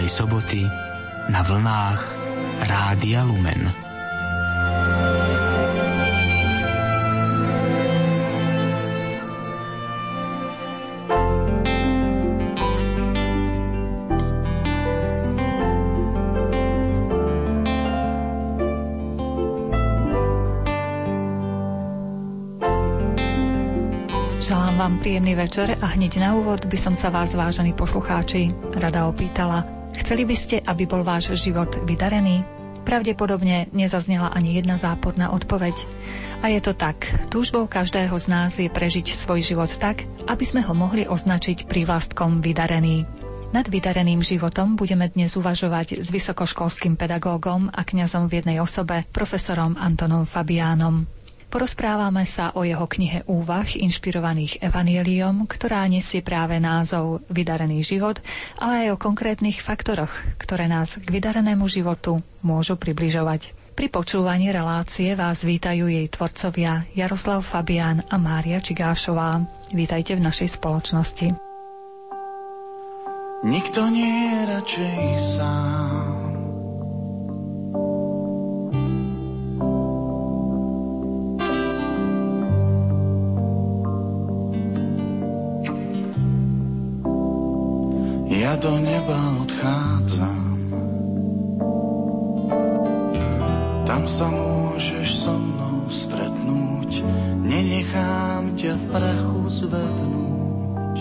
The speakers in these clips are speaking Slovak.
Dobrej soboty na vlnách Rádia Lumen. vám príjemný večer a hneď na úvod by som sa vás, vážení poslucháči, rada opýtala. Chceli by ste, aby bol váš život vydarený? Pravdepodobne nezaznela ani jedna záporná odpoveď. A je to tak. Túžbou každého z nás je prežiť svoj život tak, aby sme ho mohli označiť prívlastkom vydarený. Nad vydareným životom budeme dnes uvažovať s vysokoškolským pedagógom a kňazom v jednej osobe, profesorom Antonom Fabiánom. Porozprávame sa o jeho knihe úvah inšpirovaných evanieliom, ktorá nesie práve názov Vydarený život, ale aj o konkrétnych faktoroch, ktoré nás k vydarenému životu môžu približovať. Pri počúvaní relácie vás vítajú jej tvorcovia Jaroslav Fabián a Mária Čigášová. Vítajte v našej spoločnosti. Nikto nie je radšej sám ja do neba odchádzam. Tam sa môžeš so mnou stretnúť, nenechám ťa v prachu zvednúť.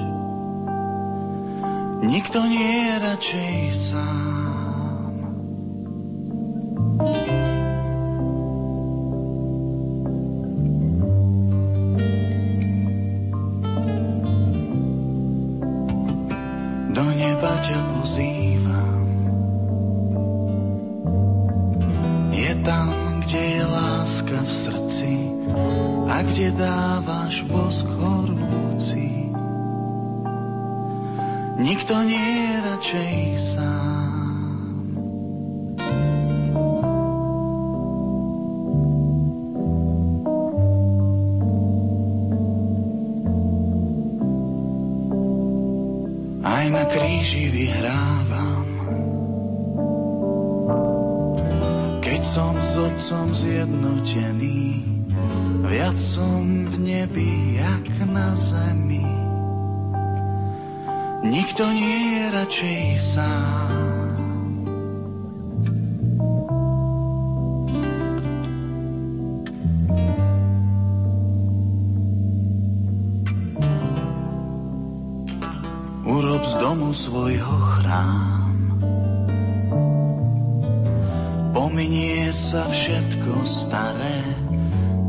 Nikto nie je radšej sám. Nikto nie je radšej sám. Urob z domu svojho chrám. Pominie sa všetko staré,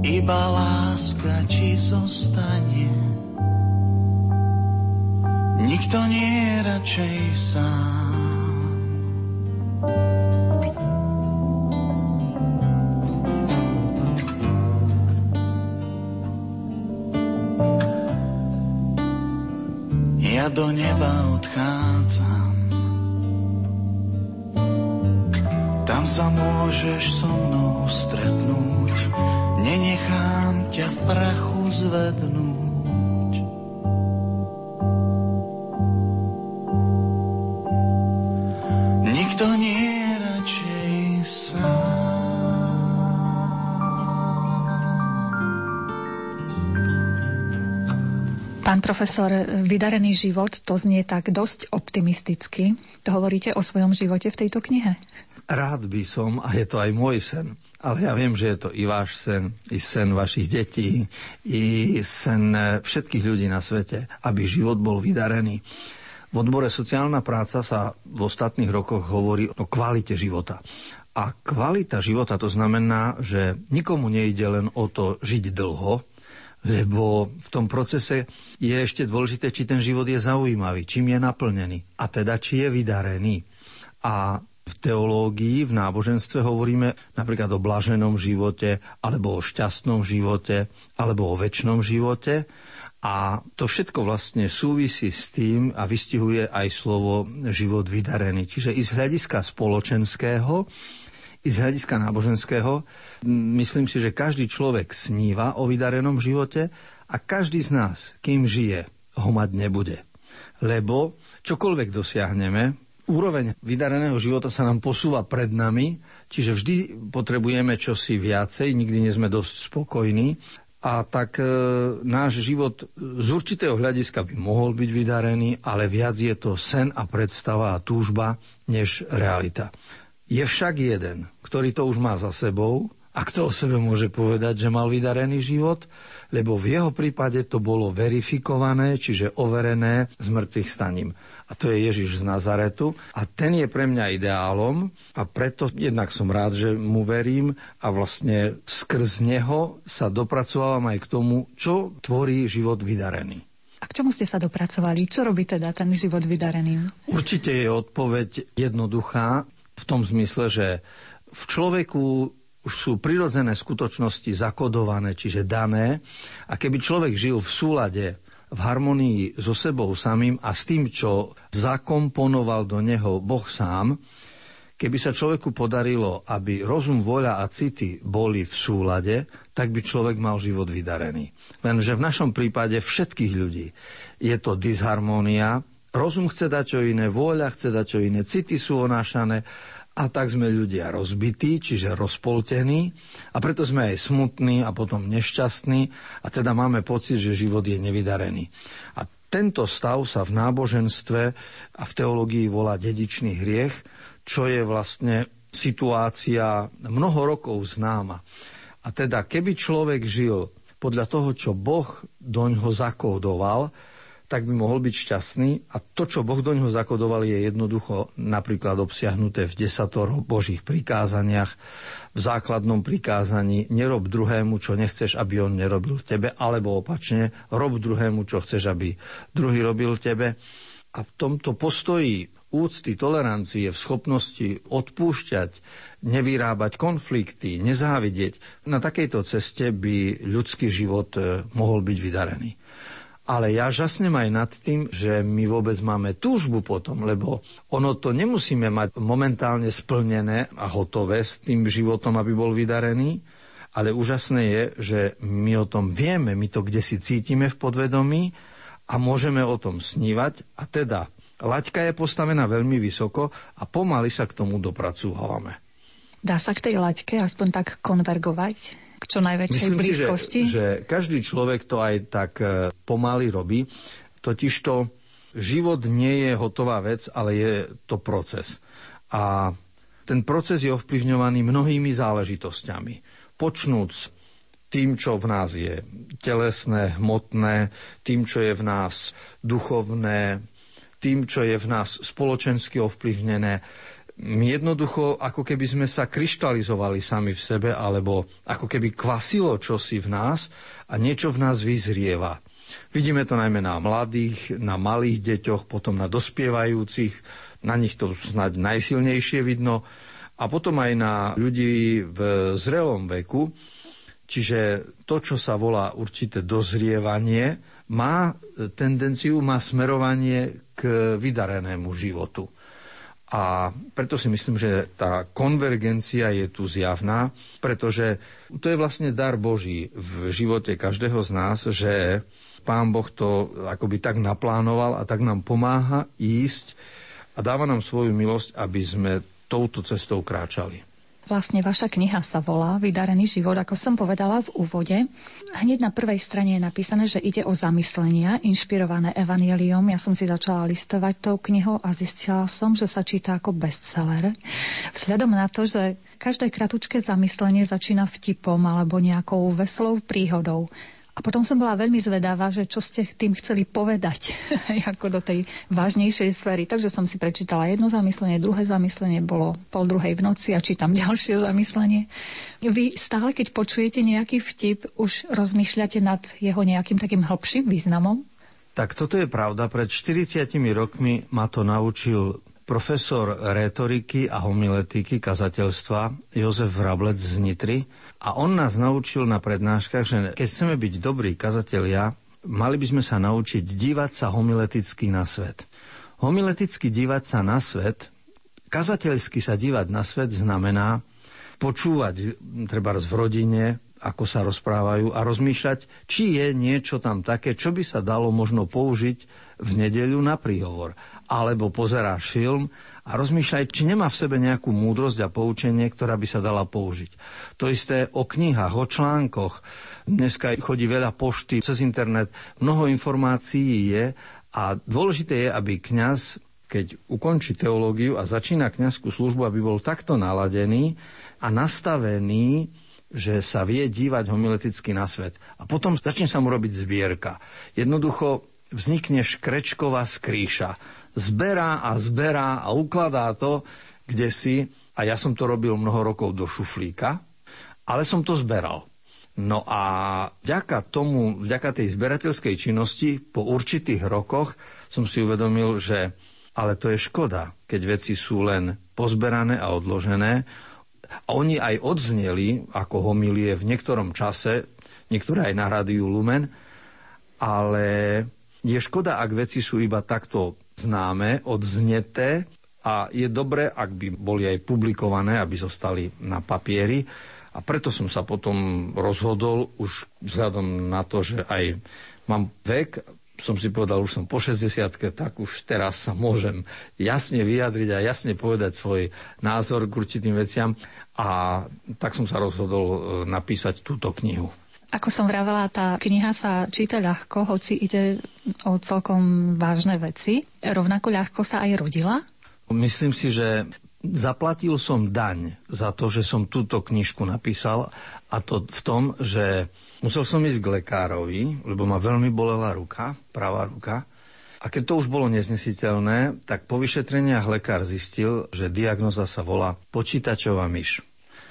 iba láska ti zostane. Nikto nie je radšej sám. Ja do neba odchádzam. Tam sa môžeš so mnou stretnúť nenechám ťa v prachu zvednúť. Profesor, vydarený život, to znie tak dosť optimisticky. To hovoríte o svojom živote v tejto knihe? Rád by som, a je to aj môj sen, ale ja viem, že je to i váš sen, i sen vašich detí, i sen všetkých ľudí na svete, aby život bol vydarený. V odbore sociálna práca sa v ostatných rokoch hovorí o kvalite života. A kvalita života to znamená, že nikomu nejde len o to žiť dlho, lebo v tom procese je ešte dôležité, či ten život je zaujímavý, čím je naplnený a teda či je vydarený. A v teológii, v náboženstve hovoríme napríklad o blaženom živote, alebo o šťastnom živote, alebo o väčšnom živote. A to všetko vlastne súvisí s tým a vystihuje aj slovo život vydarený. Čiže i z hľadiska spoločenského, i z hľadiska náboženského, myslím si, že každý človek sníva o vydarenom živote a každý z nás, kým žije, ho mať nebude. Lebo čokoľvek dosiahneme, úroveň vydareného života sa nám posúva pred nami, čiže vždy potrebujeme čosi viacej, nikdy nie sme dosť spokojní. A tak e, náš život z určitého hľadiska by mohol byť vydarený, ale viac je to sen a predstava a túžba, než realita. Je však jeden, ktorý to už má za sebou a kto o sebe môže povedať, že mal vydarený život, lebo v jeho prípade to bolo verifikované, čiže overené z mŕtvych staním a to je Ježiš z Nazaretu a ten je pre mňa ideálom a preto jednak som rád, že mu verím a vlastne skrz neho sa dopracovávam aj k tomu, čo tvorí život vydarený. A k čomu ste sa dopracovali? Čo robí teda ten život vydarený? Určite je odpoveď jednoduchá v tom zmysle, že v človeku už sú prirodzené skutočnosti zakodované, čiže dané. A keby človek žil v súlade v harmonii so sebou samým a s tým, čo zakomponoval do neho Boh sám, keby sa človeku podarilo, aby rozum, voľa a city boli v súlade, tak by človek mal život vydarený. Lenže v našom prípade všetkých ľudí je to disharmónia, rozum chce dať čo iné, vôľa chce dať čo iné, city sú onášané a tak sme ľudia rozbití, čiže rozpoltení a preto sme aj smutní a potom nešťastní a teda máme pocit, že život je nevydarený. A tento stav sa v náboženstve a v teológii volá dedičný hriech, čo je vlastne situácia mnoho rokov známa. A teda, keby človek žil podľa toho, čo Boh doňho zakódoval, tak by mohol byť šťastný. A to, čo Boh do ňoho zakodoval, je jednoducho napríklad obsiahnuté v desatoro Božích prikázaniach, v základnom prikázaní nerob druhému, čo nechceš, aby on nerobil tebe, alebo opačne, rob druhému, čo chceš, aby druhý robil tebe. A v tomto postoji úcty, tolerancie, v schopnosti odpúšťať, nevyrábať konflikty, nezávidieť, na takejto ceste by ľudský život eh, mohol byť vydarený. Ale ja žasnem aj nad tým, že my vôbec máme túžbu potom, lebo ono to nemusíme mať momentálne splnené a hotové s tým životom, aby bol vydarený, ale úžasné je, že my o tom vieme, my to kde si cítime v podvedomí a môžeme o tom snívať a teda laťka je postavená veľmi vysoko a pomaly sa k tomu dopracúvame. Dá sa k tej laťke aspoň tak konvergovať? K čo najväčšej Myslím blízkosti? Si, že, že každý človek to aj tak e, pomaly robí. Totižto život nie je hotová vec, ale je to proces. A ten proces je ovplyvňovaný mnohými záležitosťami. Počnúc tým, čo v nás je telesné, hmotné, tým, čo je v nás duchovné, tým, čo je v nás spoločensky ovplyvnené, jednoducho ako keby sme sa kryštalizovali sami v sebe, alebo ako keby kvasilo čosi v nás a niečo v nás vyzrieva. Vidíme to najmä na mladých, na malých deťoch, potom na dospievajúcich, na nich to snáď najsilnejšie vidno, a potom aj na ľudí v zrelom veku, čiže to, čo sa volá určité dozrievanie, má tendenciu, má smerovanie k vydarenému životu. A preto si myslím, že tá konvergencia je tu zjavná, pretože to je vlastne dar Boží v živote každého z nás, že Pán Boh to akoby tak naplánoval a tak nám pomáha ísť a dáva nám svoju milosť, aby sme touto cestou kráčali. Vlastne vaša kniha sa volá Vydarený život, ako som povedala v úvode. Hneď na prvej strane je napísané, že ide o zamyslenia inšpirované evanieliom. Ja som si začala listovať tou knihou a zistila som, že sa číta ako bestseller. Vzhľadom na to, že každé kratučké zamyslenie začína vtipom alebo nejakou veselou príhodou. A potom som bola veľmi zvedavá, že čo ste tým chceli povedať ako do tej vážnejšej sféry. Takže som si prečítala jedno zamyslenie, druhé zamyslenie bolo pol druhej v noci a čítam ďalšie zamyslenie. Vy stále, keď počujete nejaký vtip, už rozmýšľate nad jeho nejakým takým hlbším významom? Tak toto je pravda. Pred 40 rokmi ma to naučil profesor rétoriky a homiletiky kazateľstva Jozef Vrablec z Nitry a on nás naučil na prednáškach, že keď chceme byť dobrí kazatelia, mali by sme sa naučiť dívať sa homileticky na svet. Homileticky dívať sa na svet, kazateľsky sa dívať na svet znamená počúvať treba v rodine, ako sa rozprávajú a rozmýšľať, či je niečo tam také, čo by sa dalo možno použiť v nedeľu na príhovor. alebo pozeráš film a rozmýšľaj, či nemá v sebe nejakú múdrosť a poučenie, ktorá by sa dala použiť. To isté o knihách, o článkoch. Dneska chodí veľa pošty cez internet, mnoho informácií je a dôležité je, aby kňaz, keď ukončí teológiu a začína kňazskú službu, aby bol takto naladený a nastavený, že sa vie dívať homileticky na svet. A potom začne sa mu robiť zbierka. Jednoducho vznikne škrečková skrýša zberá a zberá a ukladá to, kde si, a ja som to robil mnoho rokov do šuflíka, ale som to zberal. No a vďaka tomu, vďaka tej zberateľskej činnosti po určitých rokoch som si uvedomil, že ale to je škoda, keď veci sú len pozberané a odložené. A oni aj odzneli ako homilie v niektorom čase, niektoré aj na rádiu Lumen, ale je škoda, ak veci sú iba takto známe, odzneté a je dobré, ak by boli aj publikované, aby zostali na papieri. A preto som sa potom rozhodol, už vzhľadom na to, že aj mám vek, som si povedal, už som po 60 tak už teraz sa môžem jasne vyjadriť a jasne povedať svoj názor k určitým veciam. A tak som sa rozhodol e, napísať túto knihu. Ako som vravela, tá kniha sa číta ľahko, hoci ide o celkom vážne veci. Rovnako ľahko sa aj rodila? Myslím si, že zaplatil som daň za to, že som túto knižku napísal a to v tom, že musel som ísť k lekárovi, lebo ma veľmi bolela ruka, pravá ruka. A keď to už bolo neznesiteľné, tak po vyšetreniach lekár zistil, že diagnoza sa volá počítačová myš.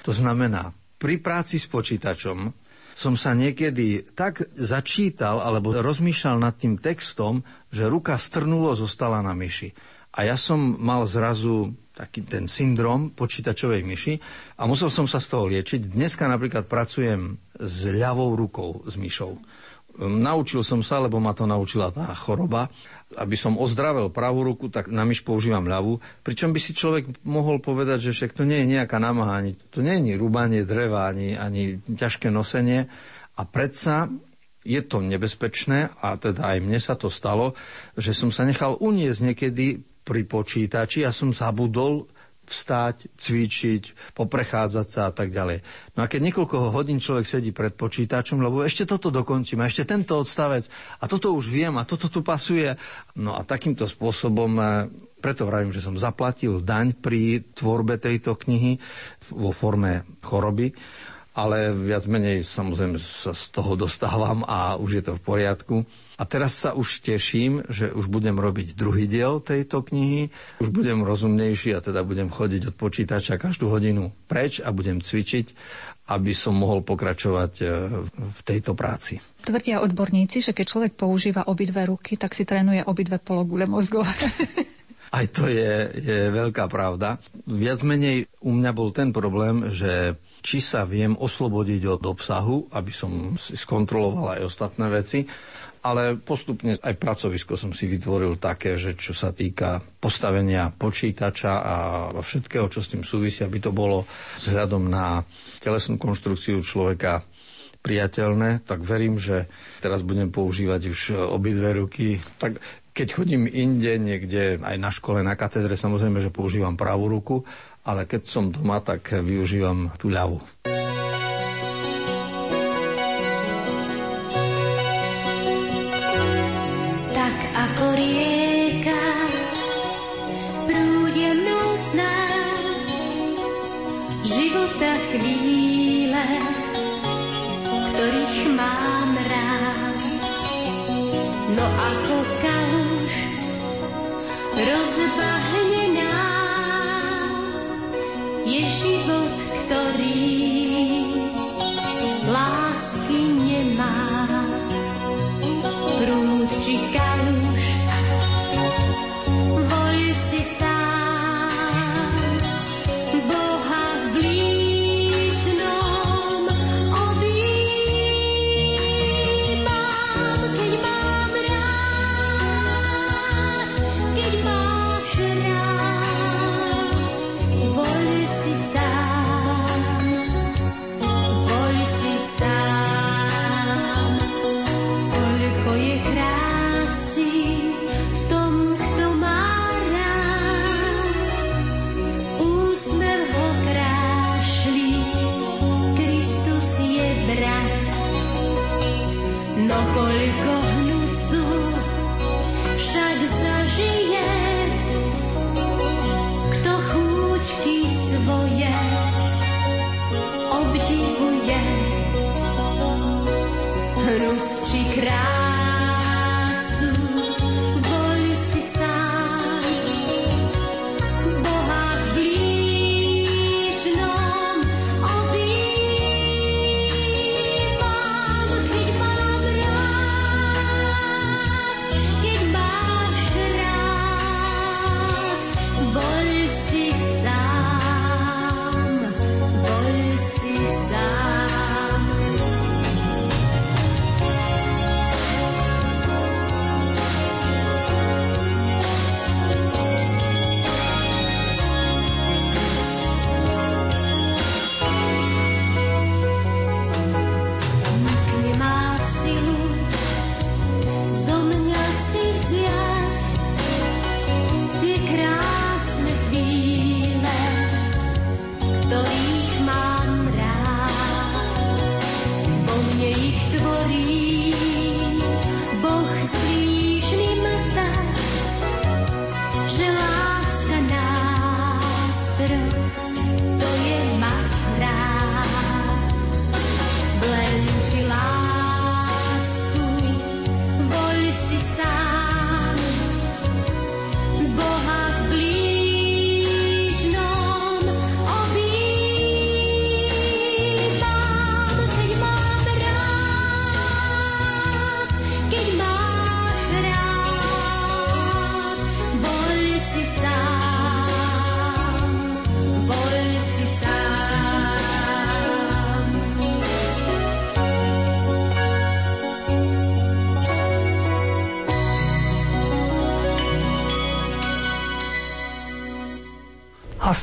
To znamená, pri práci s počítačom som sa niekedy tak začítal alebo rozmýšľal nad tým textom, že ruka strnulo zostala na myši. A ja som mal zrazu taký ten syndrom počítačovej myši a musel som sa z toho liečiť. Dneska napríklad pracujem s ľavou rukou s myšou. Naučil som sa, lebo ma to naučila tá choroba aby som ozdravel pravú ruku, tak na myš používam ľavú. Pričom by si človek mohol povedať, že však to nie je nejaká namaha, ani, to nie je rúbanie dreva, ani, ani ťažké nosenie. A predsa je to nebezpečné, a teda aj mne sa to stalo, že som sa nechal uniesť niekedy pri počítači a som zabudol vstať, cvičiť, poprechádzať sa a tak ďalej. No a keď niekoľko hodín človek sedí pred počítačom, lebo ešte toto dokončím, a ešte tento odstavec, a toto už viem, a toto tu pasuje. No a takýmto spôsobom e, preto vravím, že som zaplatil daň pri tvorbe tejto knihy vo forme choroby ale viac menej samozrejme sa z toho dostávam a už je to v poriadku. A teraz sa už teším, že už budem robiť druhý diel tejto knihy, už budem rozumnejší a teda budem chodiť od počítača každú hodinu preč a budem cvičiť, aby som mohol pokračovať e, v tejto práci. Tvrdia odborníci, že keď človek používa obidve ruky, tak si trénuje obidve pologule mozgu. Aj to je, je veľká pravda. Viac menej u mňa bol ten problém, že či sa viem oslobodiť od obsahu, aby som si skontroloval aj ostatné veci, ale postupne aj pracovisko som si vytvoril také, že čo sa týka postavenia počítača a všetkého, čo s tým súvisí, aby to bolo vzhľadom na telesnú konštrukciu človeka priateľné, tak verím, že teraz budem používať už obidve ruky. Tak keď chodím inde, niekde aj na škole, na katedre, samozrejme, že používam pravú ruku, ale keď som doma, tak využívam tú ľavú. Život,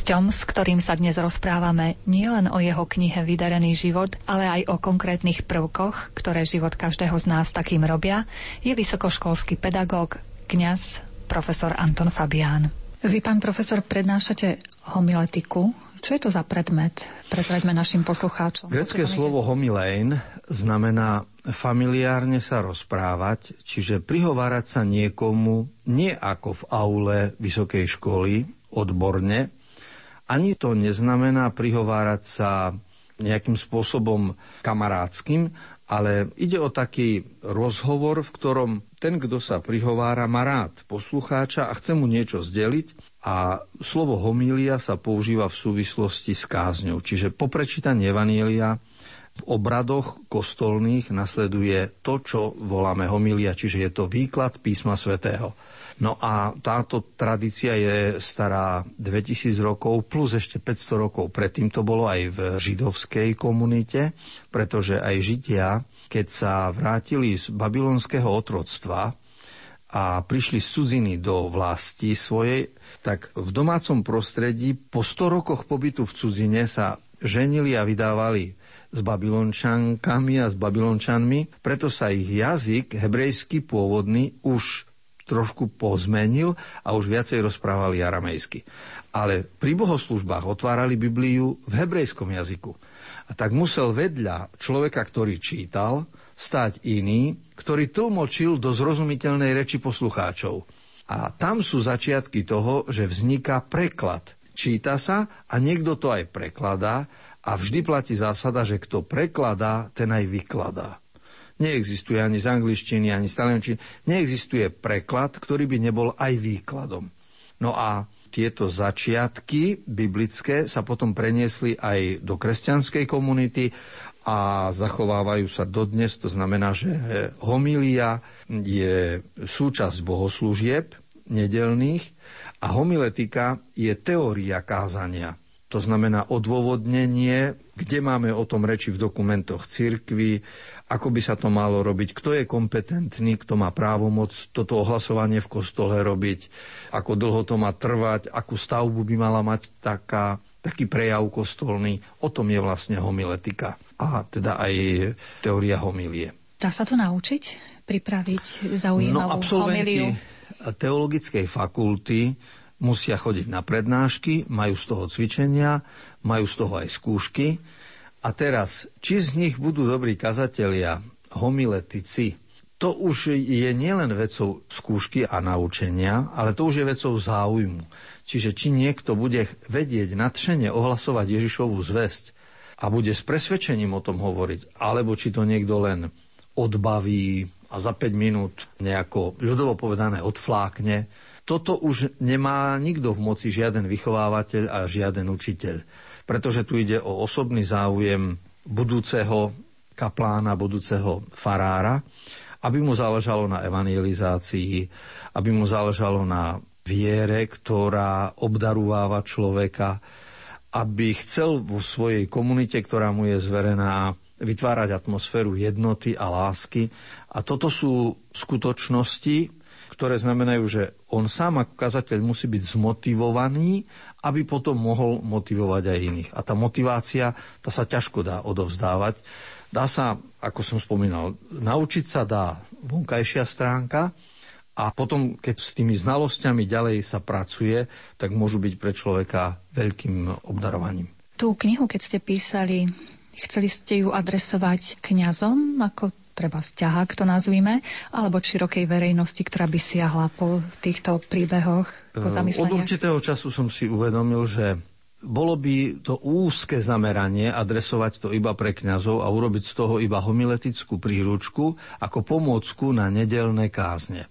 Hosťom, s ktorým sa dnes rozprávame, nie len o jeho knihe Vydarený život, ale aj o konkrétnych prvkoch, ktoré život každého z nás takým robia, je vysokoškolský pedagóg, kňaz, profesor Anton Fabián. Vy, pán profesor, prednášate homiletiku. Čo je to za predmet? Prezraďme našim poslucháčom. Grecké slovo homilein znamená familiárne sa rozprávať, čiže prihovárať sa niekomu nie ako v aule vysokej školy, odborne, ani to neznamená prihovárať sa nejakým spôsobom kamarádským, ale ide o taký rozhovor, v ktorom ten, kto sa prihovára, má rád poslucháča a chce mu niečo zdeliť a slovo homília sa používa v súvislosti s kázňou. Čiže po prečítaní Evanielia v obradoch kostolných nasleduje to, čo voláme homília, čiže je to výklad písma svätého. No a táto tradícia je stará 2000 rokov, plus ešte 500 rokov. Predtým to bolo aj v židovskej komunite, pretože aj Židia, keď sa vrátili z babylonského otroctva a prišli z cudziny do vlasti svojej, tak v domácom prostredí po 100 rokoch pobytu v cudzine sa ženili a vydávali s babylončankami a s babylončanmi, preto sa ich jazyk, hebrejský pôvodný, už trošku pozmenil a už viacej rozprávali aramejsky. Ale pri bohoslužbách otvárali Bibliu v hebrejskom jazyku. A tak musel vedľa človeka, ktorý čítal, stať iný, ktorý tlmočil do zrozumiteľnej reči poslucháčov. A tam sú začiatky toho, že vzniká preklad. Číta sa a niekto to aj prekladá a vždy platí zásada, že kto prekladá, ten aj vykladá. Neexistuje ani z angličtiny, ani z taliančiny. Neexistuje preklad, ktorý by nebol aj výkladom. No a tieto začiatky biblické sa potom preniesli aj do kresťanskej komunity a zachovávajú sa dodnes. To znamená, že homília je súčasť bohoslúžieb nedelných a homiletika je teória kázania. To znamená odôvodnenie, kde máme o tom reči v dokumentoch cirkvy, ako by sa to malo robiť, kto je kompetentný, kto má právomoc toto ohlasovanie v kostole robiť, ako dlho to má trvať, akú stavbu by mala mať taká, taký prejav kostolný. O tom je vlastne homiletika a teda aj teória homilie. Dá sa to naučiť? Pripraviť zaujímavú no, absolventi homiliu? teologickej fakulty musia chodiť na prednášky, majú z toho cvičenia, majú z toho aj skúšky. A teraz, či z nich budú dobrí kazatelia, homiletici, to už je nielen vecou skúšky a naučenia, ale to už je vecou záujmu. Čiže či niekto bude vedieť nadšene ohlasovať Ježišovú zväzť a bude s presvedčením o tom hovoriť, alebo či to niekto len odbaví a za 5 minút nejako ľudovo povedané odflákne. Toto už nemá nikto v moci, žiaden vychovávateľ a žiaden učiteľ. Pretože tu ide o osobný záujem budúceho kaplána, budúceho farára, aby mu záležalo na evangelizácii, aby mu záležalo na viere, ktorá obdarúváva človeka, aby chcel vo svojej komunite, ktorá mu je zverená, vytvárať atmosféru jednoty a lásky. A toto sú skutočnosti, ktoré znamenajú, že on sám ako kazateľ musí byť zmotivovaný, aby potom mohol motivovať aj iných. A tá motivácia, tá sa ťažko dá odovzdávať. Dá sa, ako som spomínal, naučiť sa dá vonkajšia stránka a potom, keď s tými znalosťami ďalej sa pracuje, tak môžu byť pre človeka veľkým obdarovaním. Tú knihu, keď ste písali, chceli ste ju adresovať kňazom, ako treba stiahák to nazvime, alebo širokej verejnosti, ktorá by siahla po týchto príbehoch, po Od zamysleniach? určitého času som si uvedomil, že bolo by to úzke zameranie adresovať to iba pre kňazov a urobiť z toho iba homiletickú príručku ako pomôcku na nedelné kázne.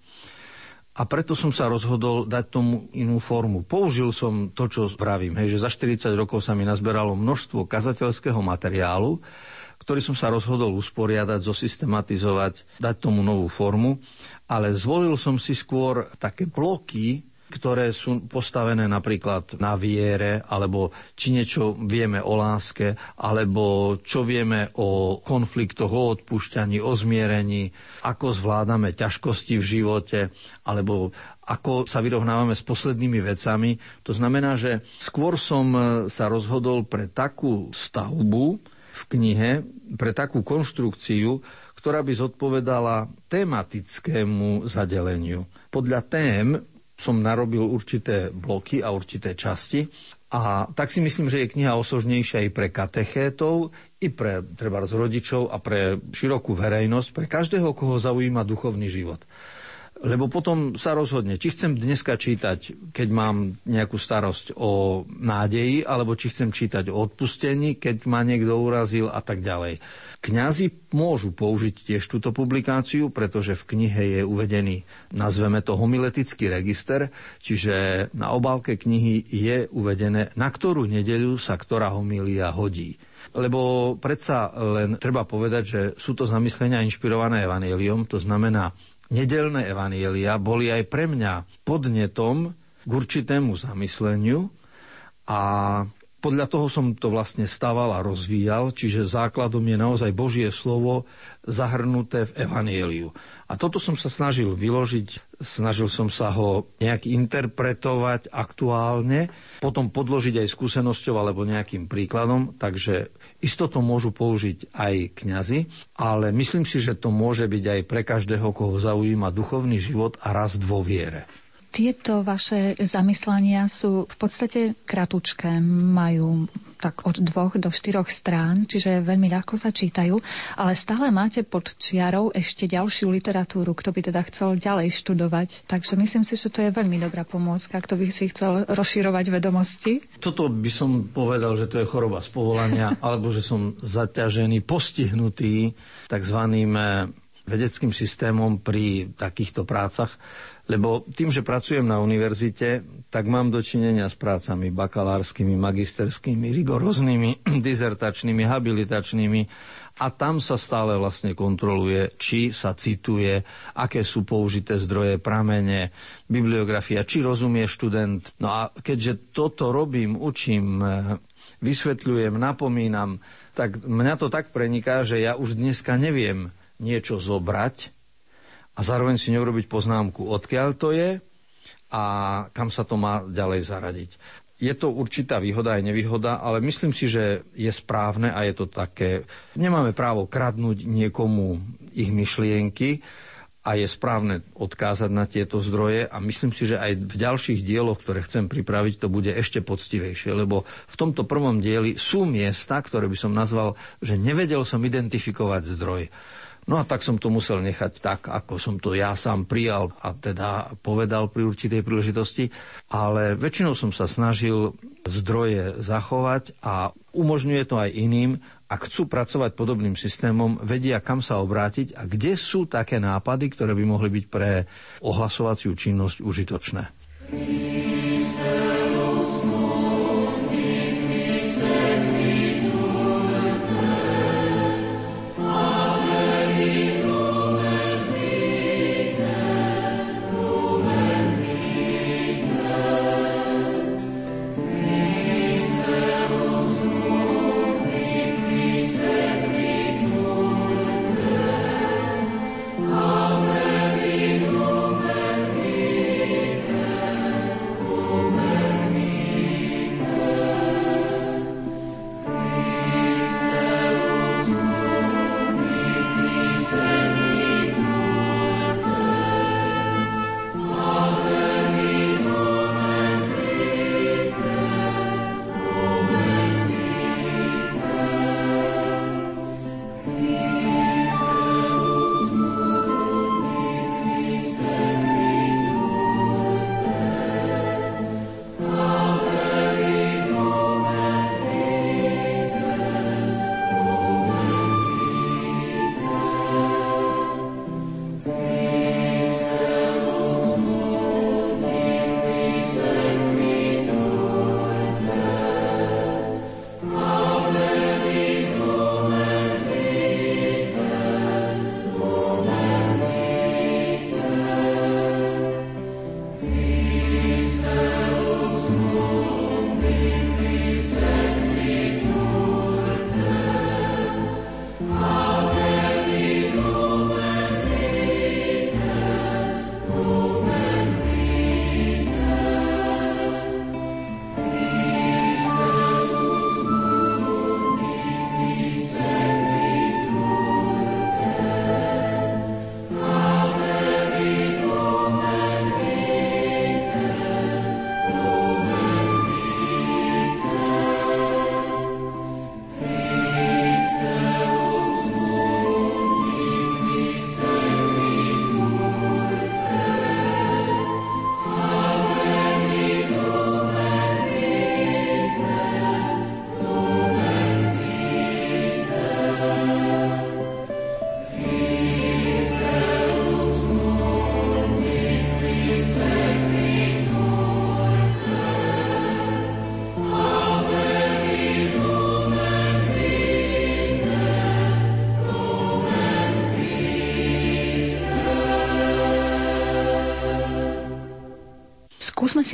A preto som sa rozhodol dať tomu inú formu. Použil som to, čo vravím, hej, že za 40 rokov sa mi nazberalo množstvo kazateľského materiálu, ktorý som sa rozhodol usporiadať, zosystematizovať, dať tomu novú formu, ale zvolil som si skôr také bloky, ktoré sú postavené napríklad na viere, alebo či niečo vieme o láske, alebo čo vieme o konfliktoch, o odpúšťaní, o zmierení, ako zvládame ťažkosti v živote, alebo ako sa vyrovnávame s poslednými vecami. To znamená, že skôr som sa rozhodol pre takú stavbu v knihe, pre takú konštrukciu, ktorá by zodpovedala tematickému zadeleniu. Podľa tém som narobil určité bloky a určité časti a tak si myslím, že je kniha osožnejšia i pre katechétov, i pre treba rodičov a pre širokú verejnosť, pre každého, koho zaujíma duchovný život. Lebo potom sa rozhodne, či chcem dneska čítať, keď mám nejakú starosť o nádeji, alebo či chcem čítať o odpustení, keď ma niekto urazil a tak ďalej. Kňazi môžu použiť tiež túto publikáciu, pretože v knihe je uvedený, nazveme to homiletický register, čiže na obálke knihy je uvedené, na ktorú nedeľu sa ktorá homília hodí. Lebo predsa len treba povedať, že sú to zamyslenia inšpirované evaneliom, to znamená, nedelné evanielia boli aj pre mňa podnetom k určitému zamysleniu a podľa toho som to vlastne staval a rozvíjal, čiže základom je naozaj Božie slovo zahrnuté v Evanieliu. A toto som sa snažil vyložiť, snažil som sa ho nejak interpretovať aktuálne, potom podložiť aj skúsenosťou alebo nejakým príkladom, takže isto to môžu použiť aj kňazi, ale myslím si, že to môže byť aj pre každého, koho zaujíma duchovný život a rast vo viere. Tieto vaše zamyslania sú v podstate kratučké, majú tak od dvoch do štyroch strán, čiže veľmi ľahko sa čítajú, ale stále máte pod čiarou ešte ďalšiu literatúru, kto by teda chcel ďalej študovať. Takže myslím si, že to je veľmi dobrá pomôcka, kto by si chcel rozširovať vedomosti. Toto by som povedal, že to je choroba z povolania, alebo že som zaťažený, postihnutý tzv. vedeckým systémom pri takýchto prácach, lebo tým, že pracujem na univerzite, tak mám dočinenia s prácami bakalárskymi, magisterskými, rigoróznymi, dizertačnými, habilitačnými a tam sa stále vlastne kontroluje, či sa cituje, aké sú použité zdroje, pramene, bibliografia, či rozumie študent. No a keďže toto robím, učím, vysvetľujem, napomínam, tak mňa to tak preniká, že ja už dneska neviem niečo zobrať, a zároveň si neurobiť poznámku, odkiaľ to je a kam sa to má ďalej zaradiť. Je to určitá výhoda aj nevýhoda, ale myslím si, že je správne a je to také... Nemáme právo kradnúť niekomu ich myšlienky a je správne odkázať na tieto zdroje a myslím si, že aj v ďalších dieloch, ktoré chcem pripraviť, to bude ešte poctivejšie, lebo v tomto prvom dieli sú miesta, ktoré by som nazval, že nevedel som identifikovať zdroj. No a tak som to musel nechať tak, ako som to ja sám prijal a teda povedal pri určitej príležitosti. Ale väčšinou som sa snažil zdroje zachovať a umožňuje to aj iným, a chcú pracovať podobným systémom, vedia, kam sa obrátiť a kde sú také nápady, ktoré by mohli byť pre ohlasovaciu činnosť užitočné. Skúsme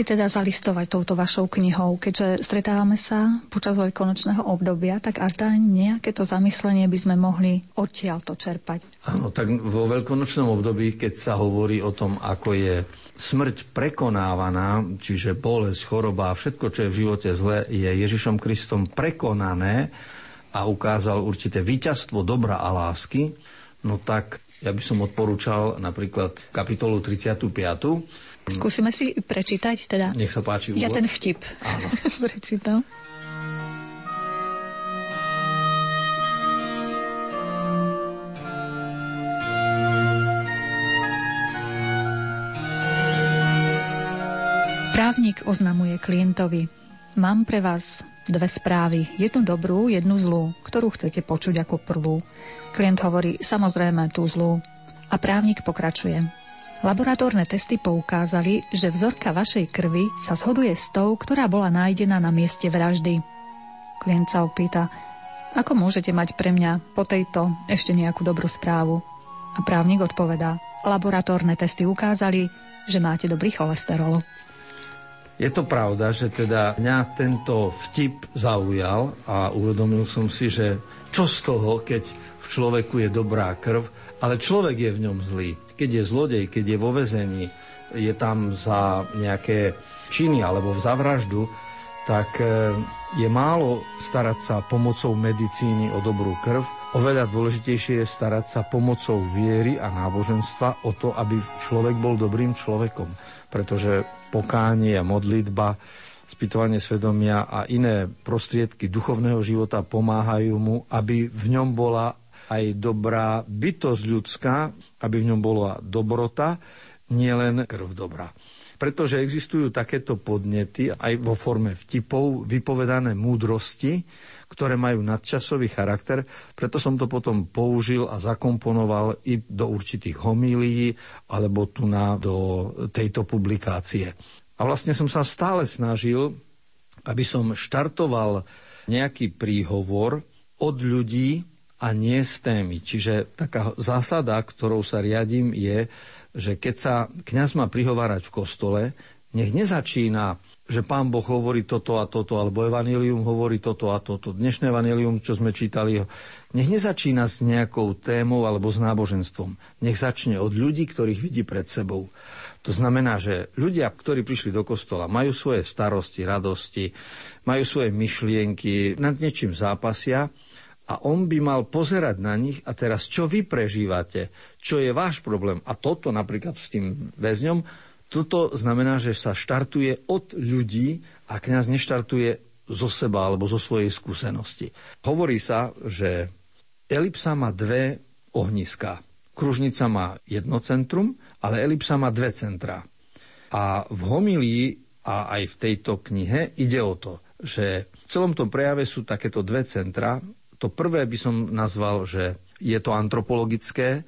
si teda zalistovať touto vašou knihou, keďže stretávame sa počas veľkonočného obdobia, tak azda nejaké to zamyslenie by sme mohli odtiaľ to čerpať. Áno, tak vo veľkonočnom období, keď sa hovorí o tom, ako je smrť prekonávaná, čiže bolesť, choroba a všetko, čo je v živote zle, je Ježišom Kristom prekonané a ukázal určité víťazstvo dobra a lásky, no tak ja by som odporúčal napríklad kapitolu 35. Skúsime si prečítať teda. Nech sa páči Ja úvod. ten vtip Áno. prečítam. Právnik oznamuje klientovi. Mám pre vás dve správy. Jednu dobrú, jednu zlú, ktorú chcete počuť ako prvú. Klient hovorí, samozrejme tú zlú. A právnik pokračuje. Laboratórne testy poukázali, že vzorka vašej krvi sa zhoduje s tou, ktorá bola nájdená na mieste vraždy. Klient sa opýta, ako môžete mať pre mňa po tejto ešte nejakú dobrú správu? A právnik odpovedá, laboratórne testy ukázali, že máte dobrý cholesterol. Je to pravda, že teda mňa tento vtip zaujal a uvedomil som si, že čo z toho, keď v človeku je dobrá krv, ale človek je v ňom zlý. Keď je zlodej, keď je vo vezení, je tam za nejaké činy alebo za vraždu, tak e, je málo starať sa pomocou medicíny o dobrú krv. Oveľa dôležitejšie je starať sa pomocou viery a náboženstva o to, aby človek bol dobrým človekom. Pretože pokánie a modlitba, spýtovanie svedomia a iné prostriedky duchovného života pomáhajú mu, aby v ňom bola aj dobrá bytosť ľudská, aby v ňom bola dobrota, nielen krv dobrá. Pretože existujú takéto podnety aj vo forme vtipov, vypovedané múdrosti, ktoré majú nadčasový charakter, preto som to potom použil a zakomponoval i do určitých homílií alebo tu na do tejto publikácie. A vlastne som sa stále snažil, aby som štartoval nejaký príhovor od ľudí a nie z témy. Čiže taká zásada, ktorou sa riadím, je, že keď sa kňaz má prihovárať v kostole, nech nezačína že pán Boh hovorí toto a toto, alebo Evangelium hovorí toto a toto. Dnešné Evangelium, čo sme čítali, nech nezačína s nejakou témou alebo s náboženstvom. Nech začne od ľudí, ktorých vidí pred sebou. To znamená, že ľudia, ktorí prišli do kostola, majú svoje starosti, radosti, majú svoje myšlienky, nad niečím zápasia a on by mal pozerať na nich a teraz, čo vy prežívate, čo je váš problém. A toto napríklad s tým väzňom, toto znamená, že sa štartuje od ľudí a kňaz neštartuje zo seba alebo zo svojej skúsenosti. Hovorí sa, že elipsa má dve ohniská. Kružnica má jedno centrum, ale elipsa má dve centrá. A v homilii a aj v tejto knihe ide o to, že v celom tom prejave sú takéto dve centra. To prvé by som nazval, že je to antropologické,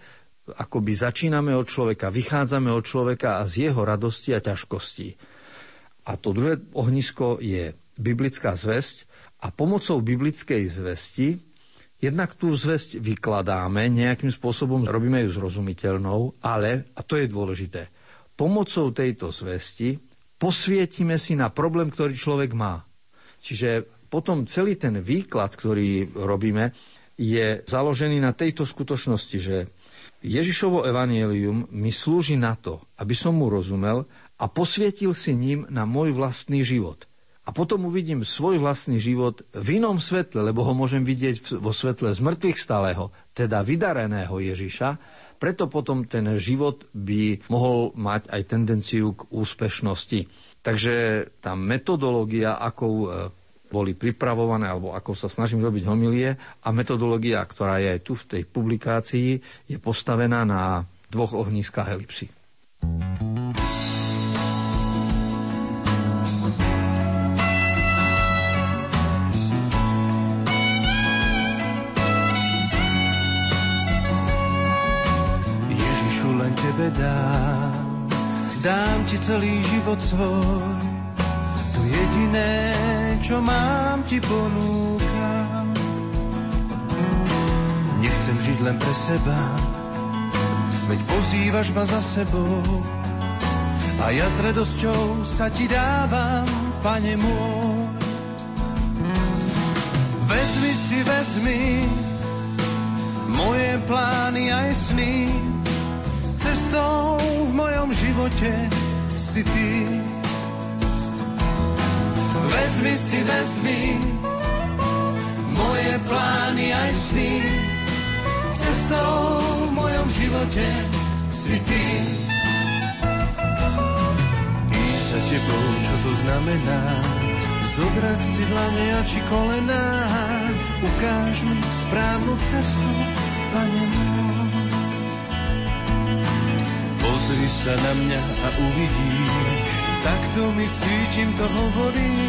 akoby začíname od človeka, vychádzame od človeka a z jeho radosti a ťažkostí. A to druhé ohnisko je biblická zväzť a pomocou biblickej zvesti jednak tú zväzť vykladáme, nejakým spôsobom robíme ju zrozumiteľnou, ale, a to je dôležité, pomocou tejto zvesti posvietime si na problém, ktorý človek má. Čiže potom celý ten výklad, ktorý robíme, je založený na tejto skutočnosti, že Ježišovo evanielium mi slúži na to, aby som mu rozumel a posvietil si ním na môj vlastný život. A potom uvidím svoj vlastný život v inom svetle, lebo ho môžem vidieť vo svetle zmrtvých stáleho, teda vydareného Ježiša. Preto potom ten život by mohol mať aj tendenciu k úspešnosti. Takže tá metodológia, akou e, boli pripravované, alebo ako sa snažím robiť homilie. A metodológia, ktorá je tu v tej publikácii, je postavená na dvoch ohniskách elipsy. Ježišu, len tebe dám, dám ti celý život svoj, jediné, čo mám, ti ponúkam. Nechcem žiť len pre seba, veď pozývaš ma za sebou. A ja s radosťou sa ti dávam, pane môj. Vezmi si, vezmi moje plány aj sny. Cestou v mojom živote si ty. Vezmi si, vezmi moje plány aj sny. Cestou v mojom živote si ty. Ísť za tebou, čo to znamená? Zodrať si dlane a či kolená. Ukáž mi správnu cestu, pane. Pozri sa na mňa a uvidíš, takto mi cítim, to hovoríš.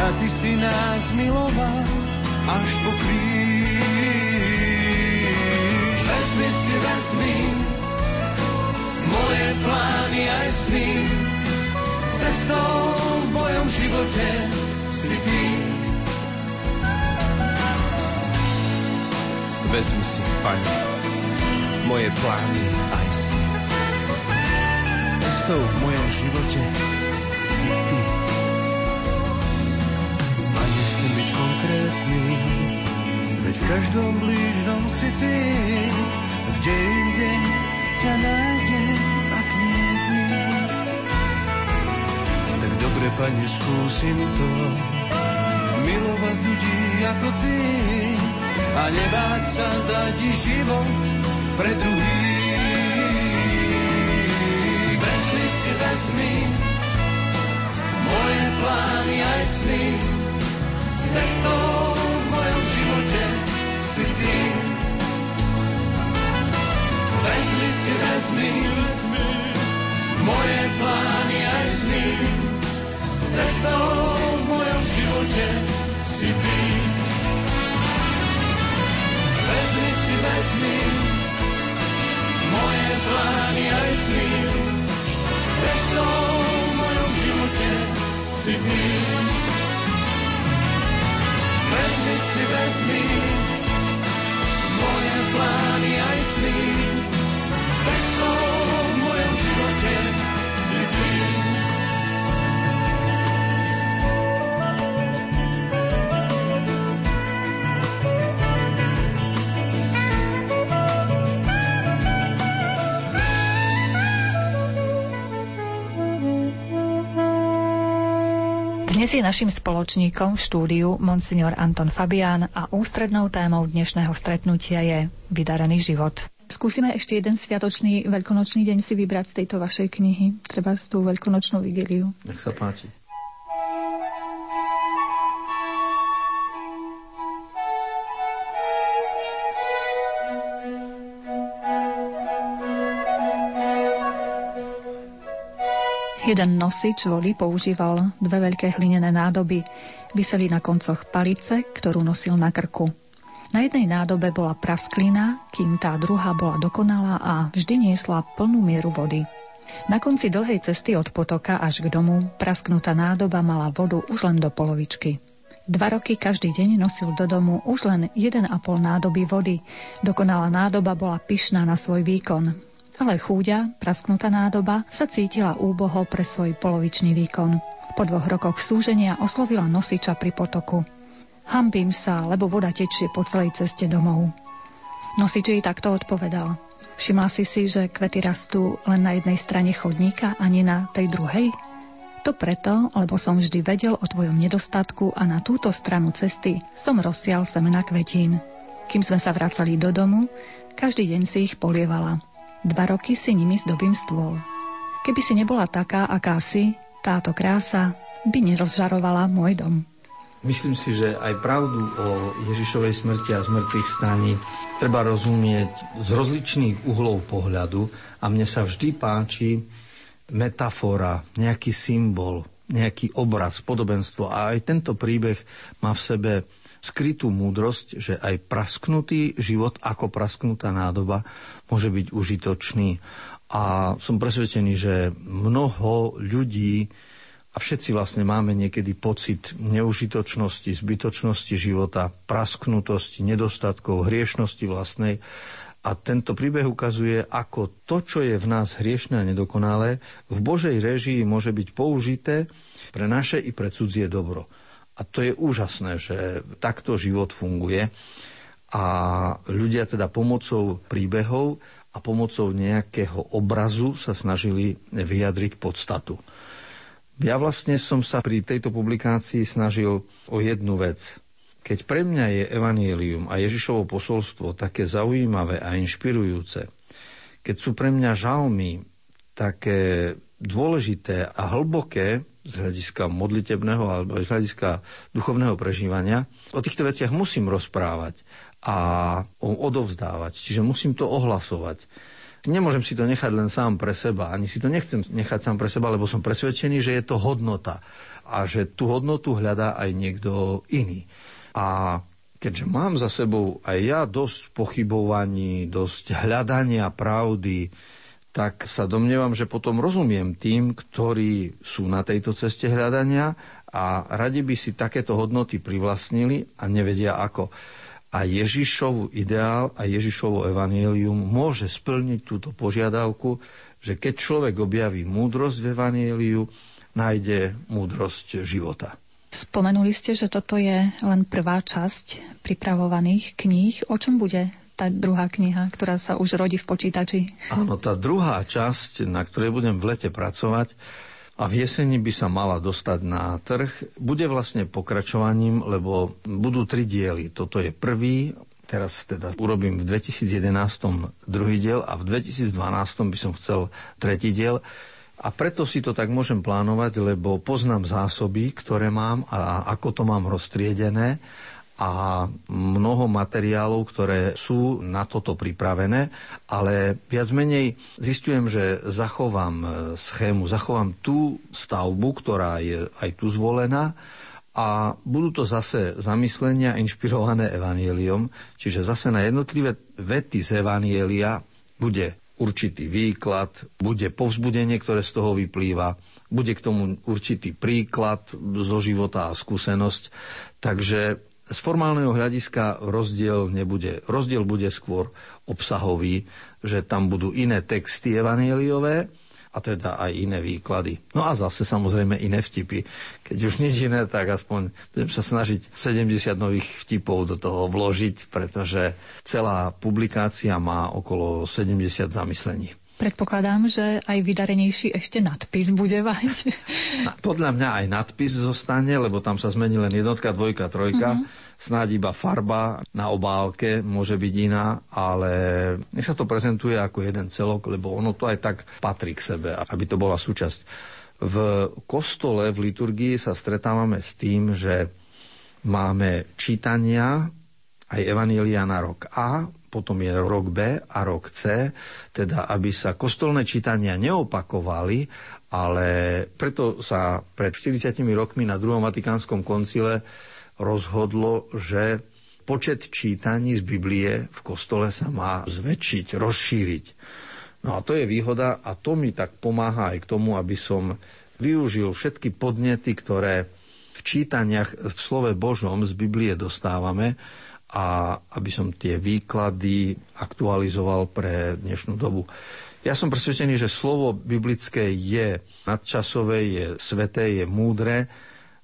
A ty si nás miloval až po kríž. Vezmi si, vezmi moje plány aj sny. Cestou v mojom živote si ty. Vezmi si, Pane, moje plány aj sny. Cestou v mojom živote si konkrétny, veď v každom blížnom si ty. Kde inde ťa nájdem, ak nie v. Tak dobre, Pane, skúsim to, milovať ľudí ako ty a nebáť sa dať život pre druhých. Vezmi si, vezmi moje plány aj sny cestou v mojom živote si ty. Vezmi si, vezmi, moje plány aj sny, cestou v mojom živote si ty. Vezmi si, vezmi, moje plány aj sny, cestou v mojom živote si ty. Dnes je našim spoločníkom v štúdiu monsignor Anton Fabián a ústrednou témou dnešného stretnutia je Vydarený život. Skúsime ešte jeden sviatočný veľkonočný deň si vybrať z tejto vašej knihy, treba z tú veľkonočnú vigiliu. Nech sa páči. Jeden nosič vody používal dve veľké hlinené nádoby. Vyseli na koncoch palice, ktorú nosil na krku. Na jednej nádobe bola prasklina, kým tá druhá bola dokonalá a vždy niesla plnú mieru vody. Na konci dlhej cesty od potoka až k domu prasknutá nádoba mala vodu už len do polovičky. Dva roky každý deň nosil do domu už len 1,5 nádoby vody. Dokonalá nádoba bola pyšná na svoj výkon. Ale chúďa, prasknutá nádoba, sa cítila úboho pre svoj polovičný výkon. Po dvoch rokoch súženia oslovila nosiča pri potoku. Hambím sa, lebo voda tečie po celej ceste domov. Nosič jej takto odpovedal. Všimla si si, že kvety rastú len na jednej strane chodníka, ani na tej druhej? To preto, lebo som vždy vedel o tvojom nedostatku a na túto stranu cesty som rozsial semena kvetín. Kým sme sa vracali do domu, každý deň si ich polievala. Dva roky si nimi zdobím stôl. Keby si nebola taká, aká si, táto krása by nerozžarovala môj dom. Myslím si, že aj pravdu o Ježišovej smrti a zmrtvých staní treba rozumieť z rozličných uhlov pohľadu a mne sa vždy páči metafora, nejaký symbol, nejaký obraz, podobenstvo. A aj tento príbeh má v sebe skrytú múdrosť, že aj prasknutý život ako prasknutá nádoba môže byť užitočný. A som presvedčený, že mnoho ľudí a všetci vlastne máme niekedy pocit neužitočnosti, zbytočnosti života, prasknutosti, nedostatkov, hriešnosti vlastnej. A tento príbeh ukazuje, ako to, čo je v nás hriešne a nedokonalé, v Božej režii môže byť použité pre naše i pre cudzie dobro. A to je úžasné, že takto život funguje. A ľudia teda pomocou príbehov a pomocou nejakého obrazu sa snažili vyjadriť podstatu. Ja vlastne som sa pri tejto publikácii snažil o jednu vec. Keď pre mňa je Evangelium a Ježišovo posolstvo také zaujímavé a inšpirujúce, keď sú pre mňa žalmy také dôležité a hlboké z hľadiska modlitebného alebo z hľadiska duchovného prežívania, o týchto veciach musím rozprávať a odovzdávať. Čiže musím to ohlasovať. Nemôžem si to nechať len sám pre seba, ani si to nechcem nechať sám pre seba, lebo som presvedčený, že je to hodnota a že tú hodnotu hľadá aj niekto iný. A keďže mám za sebou aj ja dosť pochybovaní, dosť hľadania pravdy, tak sa domnievam, že potom rozumiem tým, ktorí sú na tejto ceste hľadania a radi by si takéto hodnoty privlastnili a nevedia ako a Ježišov ideál a Ježišovo evanielium môže splniť túto požiadavku, že keď človek objaví múdrosť v evanieliu, nájde múdrosť života. Spomenuli ste, že toto je len prvá časť pripravovaných kníh. O čom bude tá druhá kniha, ktorá sa už rodí v počítači? Áno, tá druhá časť, na ktorej budem v lete pracovať, a v jeseni by sa mala dostať na trh. Bude vlastne pokračovaním, lebo budú tri diely. Toto je prvý, teraz teda urobím v 2011 druhý diel a v 2012 by som chcel tretí diel. A preto si to tak môžem plánovať, lebo poznám zásoby, ktoré mám a ako to mám roztriedené a mnoho materiálov, ktoré sú na toto pripravené, ale viac menej zistujem, že zachovám e, schému, zachovám tú stavbu, ktorá je aj tu zvolená a budú to zase zamyslenia inšpirované evanieliom, čiže zase na jednotlivé vety z evanielia bude určitý výklad, bude povzbudenie, ktoré z toho vyplýva, bude k tomu určitý príklad zo života a skúsenosť. Takže z formálneho hľadiska rozdiel nebude. Rozdiel bude skôr obsahový, že tam budú iné texty evanieliové a teda aj iné výklady. No a zase samozrejme iné vtipy. Keď už nič iné, tak aspoň budem sa snažiť 70 nových vtipov do toho vložiť, pretože celá publikácia má okolo 70 zamyslení. Predpokladám, že aj vydarenejší ešte nadpis bude mať. Podľa mňa aj nadpis zostane, lebo tam sa zmení len jednotka, dvojka, trojka. Snáď iba farba na obálke môže byť iná, ale nech sa to prezentuje ako jeden celok, lebo ono to aj tak patrí k sebe, aby to bola súčasť. V kostole, v liturgii sa stretávame s tým, že máme čítania aj Evanília na rok A, potom je rok B a rok C, teda aby sa kostolné čítania neopakovali, ale preto sa pred 40 rokmi na druhom Vatikánskom koncile rozhodlo, že počet čítaní z Biblie v kostole sa má zväčšiť, rozšíriť. No a to je výhoda a to mi tak pomáha aj k tomu, aby som využil všetky podnety, ktoré v čítaniach v slove Božom z Biblie dostávame a aby som tie výklady aktualizoval pre dnešnú dobu. Ja som presvedčený, že slovo biblické je nadčasové, je sveté, je múdre,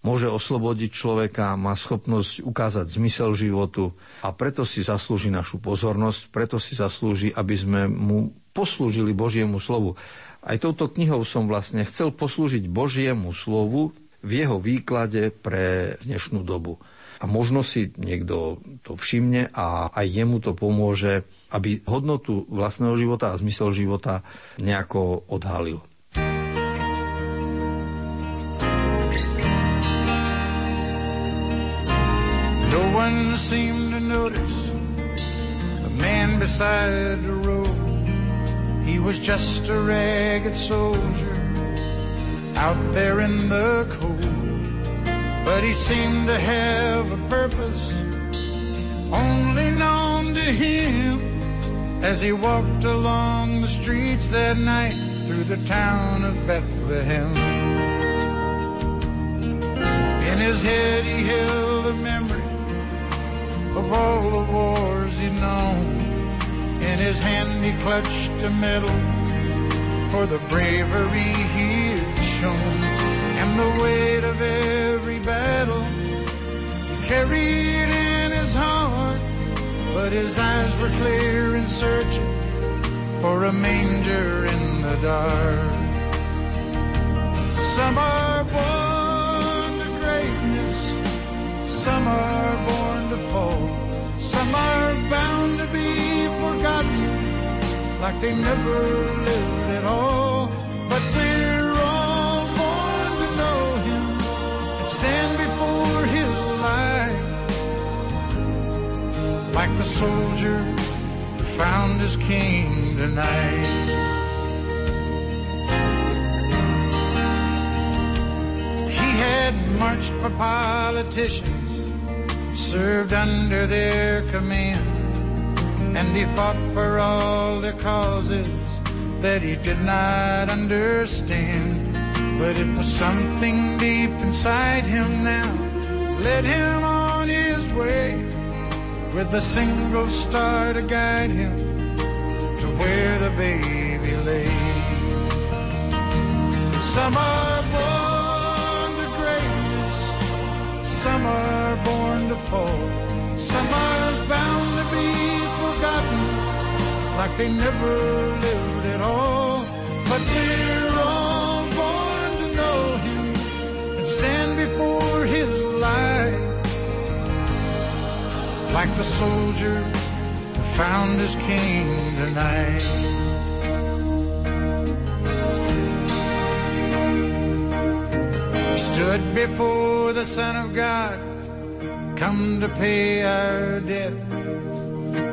môže oslobodiť človeka, má schopnosť ukázať zmysel životu a preto si zaslúži našu pozornosť, preto si zaslúži, aby sme mu poslúžili Božiemu slovu. Aj touto knihou som vlastne chcel poslúžiť Božiemu slovu v jeho výklade pre dnešnú dobu. A možno si niekto to všimne a aj jemu to pomôže, aby hodnotu vlastného života a zmysel života nejako odhalil. No one seemed to notice the man beside the road. He was just a ragged soldier out there in the cold. But he seemed to have a purpose only known to him as he walked along the streets that night through the town of Bethlehem. In his head he held a memory of all the wars he'd known. In his hand he clutched a medal for the bravery he had shown. And the weight of every battle he carried in his heart. But his eyes were clear and searching for a manger in the dark. Some are born to greatness, some are born to fall, some are bound to be forgotten like they never lived at all. But we're all born to know Him and stand before like the soldier who found his king tonight. He had marched for politicians, served under their command, and he fought for all their causes that he did not understand. But it was something deep inside him now, led him on his way with a single star to guide him to where the baby lay. Some are born to greatness, some are born to fall, some are bound to be forgotten like they never lived at all. But we're all born to know Him and stand before like the soldier who found his king tonight. He stood before the Son of God, come to pay our debt.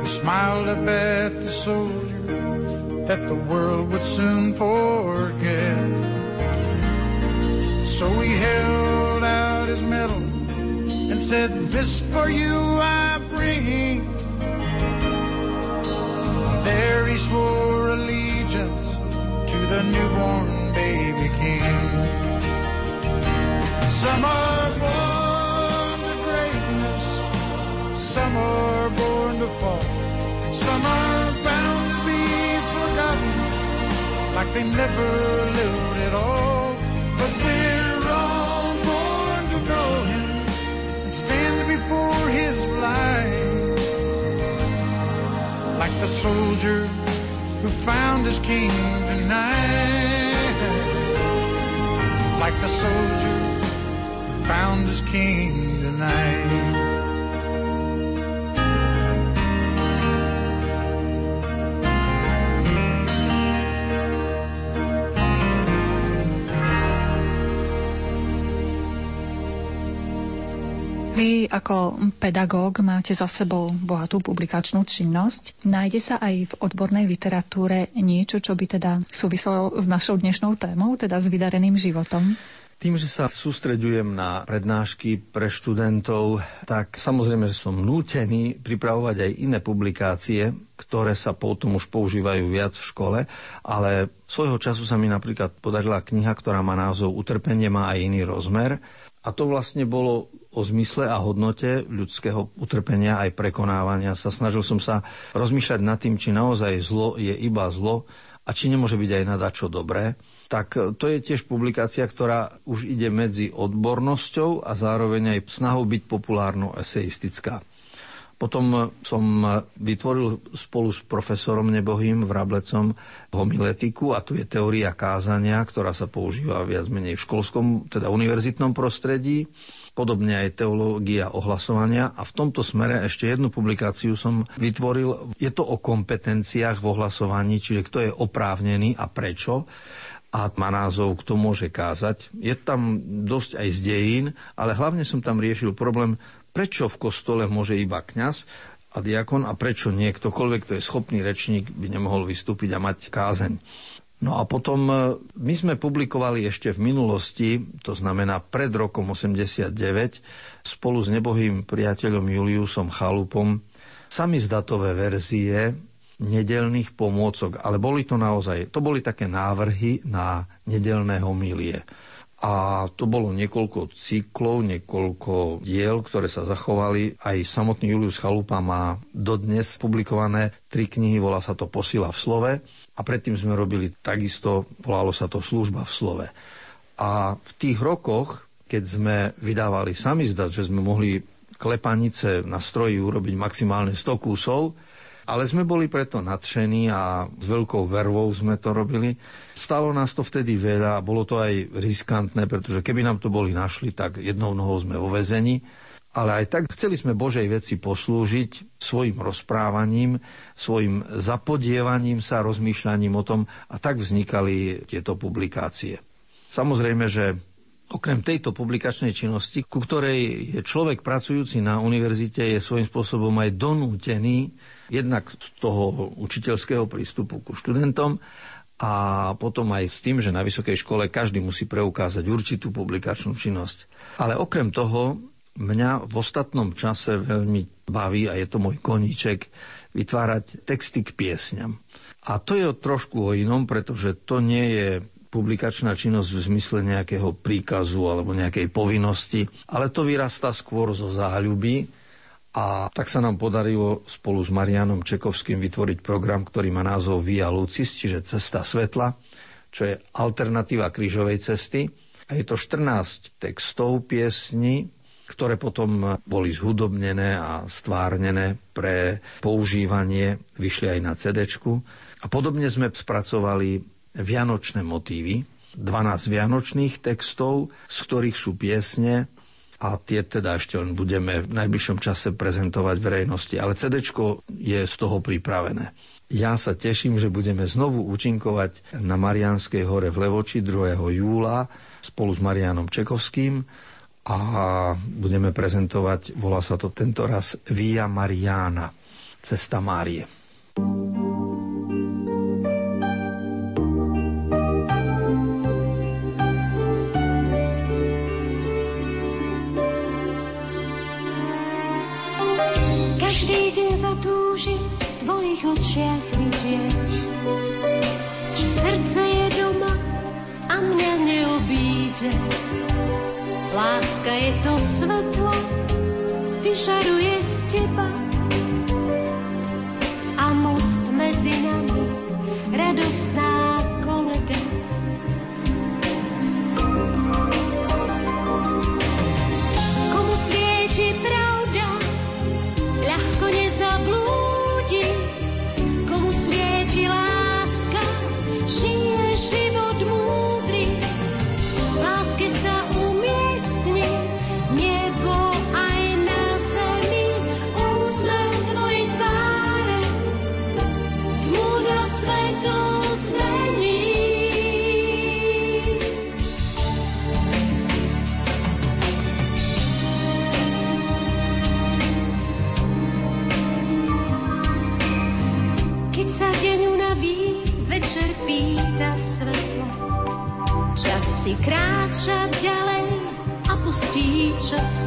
He smiled up at the soldier that the world would soon forget. So he held out his medal and said, This for you I bring. There he swore allegiance to the newborn baby king. Some are born to greatness, some are born to fall, some are bound to be forgotten like they never lived at all. Like the soldier who found his king tonight. Like the soldier who found his king tonight. Vy ako pedagóg máte za sebou bohatú publikačnú činnosť. Nájde sa aj v odbornej literatúre niečo, čo by teda súviselo s našou dnešnou témou, teda s vydareným životom? Tým, že sa sústreďujem na prednášky pre študentov, tak samozrejme, že som nútený pripravovať aj iné publikácie, ktoré sa potom už používajú viac v škole, ale svojho času sa mi napríklad podarila kniha, ktorá má názov Utrpenie má aj iný rozmer. A to vlastne bolo o zmysle a hodnote ľudského utrpenia aj prekonávania sa. Snažil som sa rozmýšľať nad tým, či naozaj zlo je iba zlo a či nemôže byť aj na čo dobré. Tak to je tiež publikácia, ktorá už ide medzi odbornosťou a zároveň aj snahou byť populárno-eseistická. Potom som vytvoril spolu s profesorom Nebohým Vrablecom homiletiku a tu je teória kázania, ktorá sa používa viac menej v školskom, teda univerzitnom prostredí podobne aj teológia ohlasovania a v tomto smere ešte jednu publikáciu som vytvoril. Je to o kompetenciách v ohlasovaní, čiže kto je oprávnený a prečo a má názov Kto môže kázať. Je tam dosť aj z dejín, ale hlavne som tam riešil problém, prečo v kostole môže iba kňaz a diakon a prečo niektokoľvek, kto je schopný rečník, by nemohol vystúpiť a mať kázeň. No a potom e, my sme publikovali ešte v minulosti, to znamená pred rokom 89, spolu s nebohým priateľom Juliusom Chalupom, samizdatové verzie nedelných pomôcok, ale boli to naozaj, to boli také návrhy na nedelné homílie. A to bolo niekoľko cyklov, niekoľko diel, ktoré sa zachovali. Aj samotný Julius Chalupa má dodnes publikované tri knihy, volá sa to Posila v slove. A predtým sme robili takisto, volalo sa to Služba v slove. A v tých rokoch, keď sme vydávali sami zdať, že sme mohli klepanice na stroji urobiť maximálne 100 kusov, ale sme boli preto nadšení a s veľkou vervou sme to robili. Stalo nás to vtedy veľa a bolo to aj riskantné, pretože keby nám to boli našli, tak jednou nohou sme vo vezení ale aj tak chceli sme Božej veci poslúžiť svojim rozprávaním, svojim zapodievaním sa, rozmýšľaním o tom a tak vznikali tieto publikácie. Samozrejme, že okrem tejto publikačnej činnosti, ku ktorej je človek pracujúci na univerzite, je svojím spôsobom aj donútený jednak z toho učiteľského prístupu ku študentom a potom aj s tým, že na vysokej škole každý musí preukázať určitú publikačnú činnosť. Ale okrem toho Mňa v ostatnom čase veľmi baví, a je to môj koníček, vytvárať texty k piesňam. A to je trošku o inom, pretože to nie je publikačná činnosť v zmysle nejakého príkazu alebo nejakej povinnosti, ale to vyrastá skôr zo záľuby. A tak sa nám podarilo spolu s Marianom Čekovským vytvoriť program, ktorý má názov Via Lucis, čiže Cesta svetla, čo je alternatíva krížovej cesty. A je to 14 textov piesni, ktoré potom boli zhudobnené a stvárnené pre používanie, vyšli aj na CD. A podobne sme spracovali vianočné motívy, 12 vianočných textov, z ktorých sú piesne a tie teda ešte len budeme v najbližšom čase prezentovať verejnosti, ale CD je z toho pripravené. Ja sa teším, že budeme znovu účinkovať na Marianskej hore v Levoči 2. júla spolu s Marianom Čekovským a budeme prezentovať, volá sa to tento raz Via Mariana, Cesta Márie. Každý deň zatúžim v tvojich očiach vidieť, že srdce je doma a mňa neobíde. Láska je to svetlo, vyžaruje z teba precious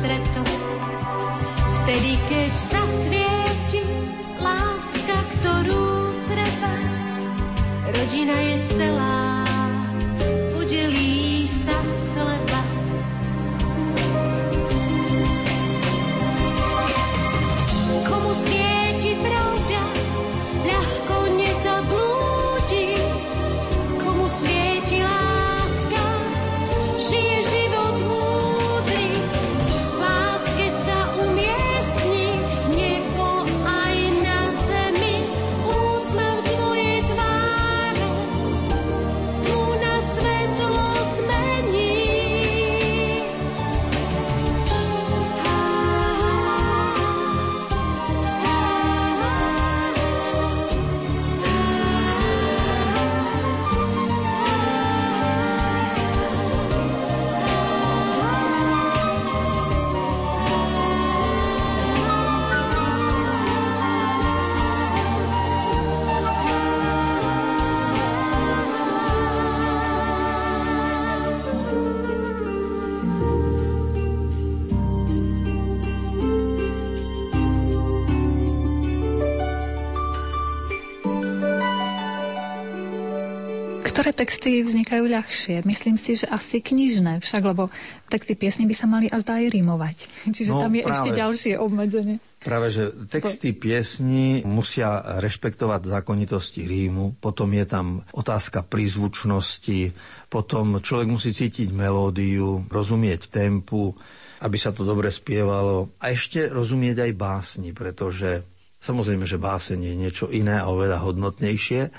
Ktoré texty vznikajú ľahšie? Myslím si, že asi knižné, však, lebo texty piesne by sa mali a zdá aj rímovať. Čiže No, tam je práve. ešte ďalšie obmedzenie. Práve, že texty piesni musia rešpektovať zákonitosti rímu, potom je tam otázka prízvučnosti, potom človek musí cítiť melódiu, rozumieť tempu, aby sa to dobre spievalo a ešte rozumieť aj básni, pretože samozrejme, že báseň je niečo iné a oveľa hodnotnejšie,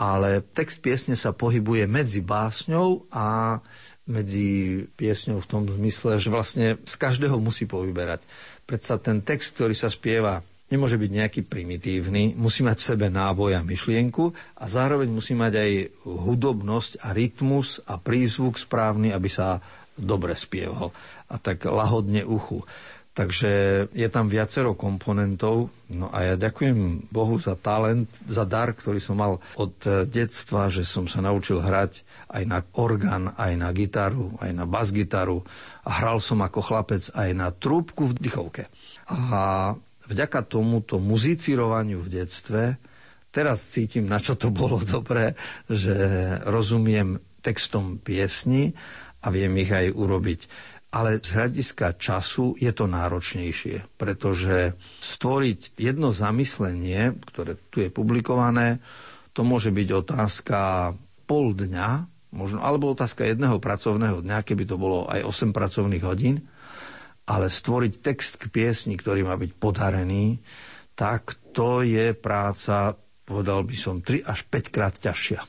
ale text piesne sa pohybuje medzi básňou a medzi piesňou v tom zmysle, že vlastne z každého musí povyberať. Predsa ten text, ktorý sa spieva, nemôže byť nejaký primitívny, musí mať v sebe náboj a myšlienku a zároveň musí mať aj hudobnosť a rytmus a prízvuk správny, aby sa dobre spieval a tak lahodne uchu. Takže je tam viacero komponentov. No a ja ďakujem Bohu za talent, za dar, ktorý som mal od eh, detstva, že som sa naučil hrať aj na orgán, aj na gitaru, aj na basgitaru. A hral som ako chlapec aj na trúbku v dychovke. A vďaka tomuto muzicirovaniu v detstve teraz cítim, na čo to bolo dobré, že rozumiem textom piesni a viem ich aj urobiť ale z hľadiska času je to náročnejšie, pretože stvoriť jedno zamyslenie, ktoré tu je publikované, to môže byť otázka pol dňa, možno, alebo otázka jedného pracovného dňa, keby to bolo aj 8 pracovných hodín, ale stvoriť text k piesni, ktorý má byť podarený, tak to je práca, povedal by som, 3 až 5 krát ťažšia.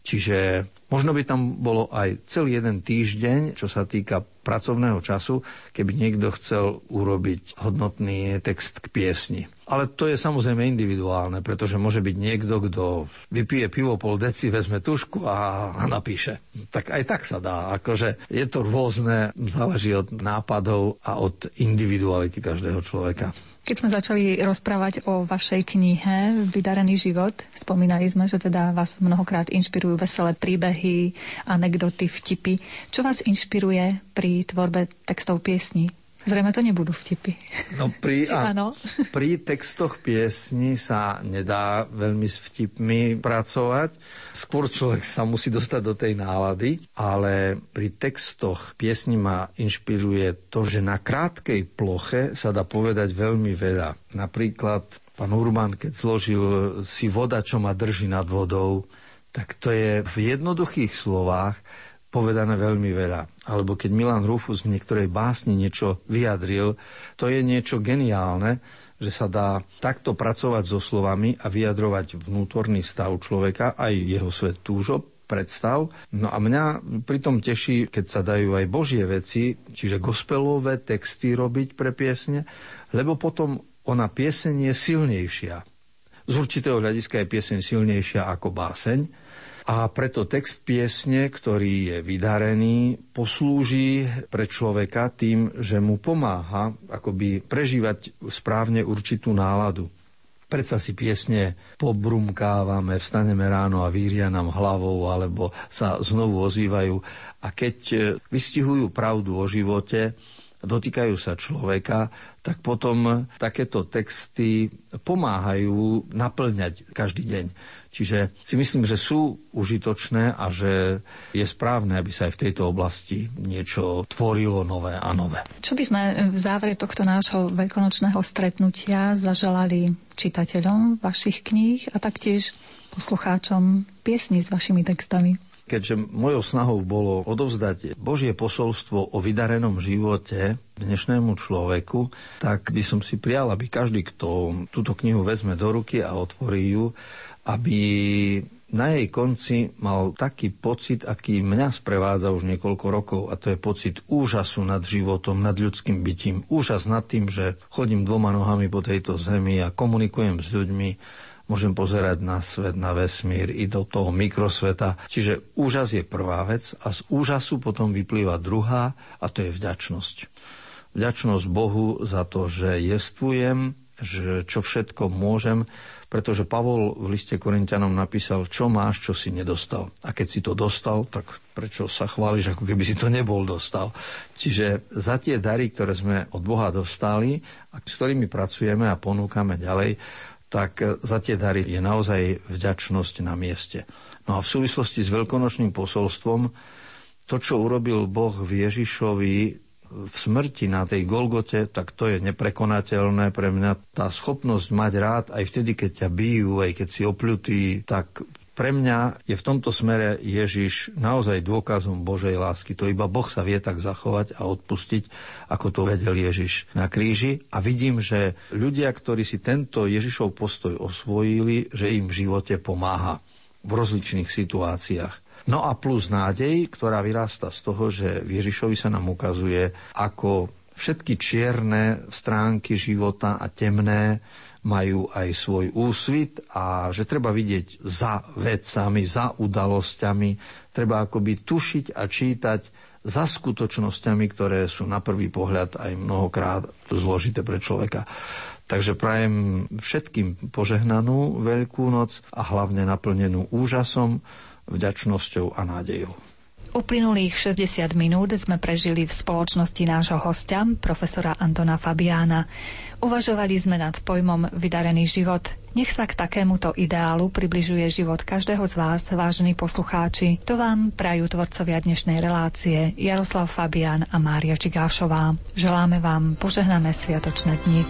Čiže možno by tam bolo aj celý jeden týždeň, čo sa týka pracovného času, keby niekto chcel urobiť hodnotný text k piesni. Ale to je samozrejme individuálne, pretože môže byť niekto, kto vypije pivo pol deci, vezme tušku a, a napíše. Tak aj tak sa dá. Akože je to rôzne, záleží od nápadov a od individuality každého človeka. Keď sme začali rozprávať o vašej knihe Vydarený život, spomínali sme, že teda vás mnohokrát inšpirujú veselé príbehy, anekdoty, vtipy. Čo vás inšpiruje pri tvorbe textov piesní? Zrejme to nebudú vtipy. No pri, a, pri textoch piesni sa nedá veľmi s vtipmi pracovať. Skôr človek sa musí dostať do tej nálady, ale pri textoch piesni ma inšpiruje to, že na krátkej ploche sa dá povedať veľmi veľa. Napríklad pán Urban, keď zložil si voda, čo ma drží nad vodou, tak to je v jednoduchých slovách povedané veľmi veľa. Alebo keď Milan Rufus v niektorej básni niečo vyjadril, to je niečo geniálne, že sa dá takto pracovať so slovami a vyjadrovať vnútorný stav človeka, aj jeho svet túžob, predstav. No a mňa pritom teší, keď sa dajú aj božie veci, čiže gospelové texty robiť pre piesne, lebo potom ona pieseň je silnejšia. Z určitého hľadiska je pieseň silnejšia ako báseň, a preto text piesne, ktorý je vydarený, poslúži pre človeka tým, že mu pomáha akoby prežívať správne určitú náladu. Predsa si piesne pobrumkávame, vstaneme ráno a víria nám hlavou, alebo sa znovu ozývajú. A keď e, vystihujú pravdu o živote, dotýkajú sa človeka, tak potom takéto texty pomáhajú naplňať každý deň. Čiže si myslím, že sú užitočné a že je správne, aby sa aj v tejto oblasti niečo tvorilo nové a nové. Čo by sme v závere tohto nášho veľkonočného stretnutia zaželali čitateľom vašich kníh a taktiež poslucháčom piesni s vašimi textami? Keďže mojou snahou bolo odovzdať Božie posolstvo o vydarenom živote dnešnému človeku, tak by som si prijal, aby každý, kto túto knihu vezme do ruky a otvorí ju, aby na jej konci mal taký pocit, aký mňa sprevádza už niekoľko rokov a to je pocit úžasu nad životom, nad ľudským bytím. Úžas nad tým, že chodím dvoma nohami po tejto zemi a komunikujem s ľuďmi môžem pozerať na svet, na vesmír i do toho mikrosveta. Čiže úžas je prvá vec a z úžasu potom vyplýva druhá a to je vďačnosť. Vďačnosť Bohu za to, že jestvujem, že čo všetko môžem, pretože Pavol v liste Korintianom napísal, čo máš, čo si nedostal. A keď si to dostal, tak prečo sa chváliš, ako keby si to nebol dostal. Čiže za tie dary, ktoré sme od Boha dostali a s ktorými pracujeme a ponúkame ďalej, tak za tie dary je naozaj vďačnosť na mieste. No a v súvislosti s veľkonočným posolstvom, to, čo urobil Boh v Ježišovi v smrti na tej Golgote, tak to je neprekonateľné pre mňa. Tá schopnosť mať rád aj vtedy, keď ťa bijú, aj keď si opľutý, tak pre mňa je v tomto smere Ježiš naozaj dôkazom Božej lásky. To iba Boh sa vie tak zachovať a odpustiť, ako to vedel Ježiš na kríži. A vidím, že ľudia, ktorí si tento Ježišov postoj osvojili, že im v živote pomáha v rozličných situáciách. No a plus nádej, ktorá vyrasta z toho, že v Ježišovi sa nám ukazuje, ako všetky čierne stránky života a temné majú aj svoj úsvit a že treba vidieť za vecami, za udalosťami, treba akoby tušiť a čítať za skutočnosťami, ktoré sú na prvý pohľad aj mnohokrát zložité pre človeka. Takže prajem všetkým požehnanú Veľkú noc a hlavne naplnenú úžasom, vďačnosťou a nádejou. Uplynulých 60 minút sme prežili v spoločnosti nášho hostia, profesora Antona Fabiána. Uvažovali sme nad pojmom vydarený život. Nech sa k takémuto ideálu približuje život každého z vás, vážení poslucháči. To vám prajú tvorcovia dnešnej relácie Jaroslav Fabián a Mária Čigášová. Želáme vám požehnané sviatočné dni.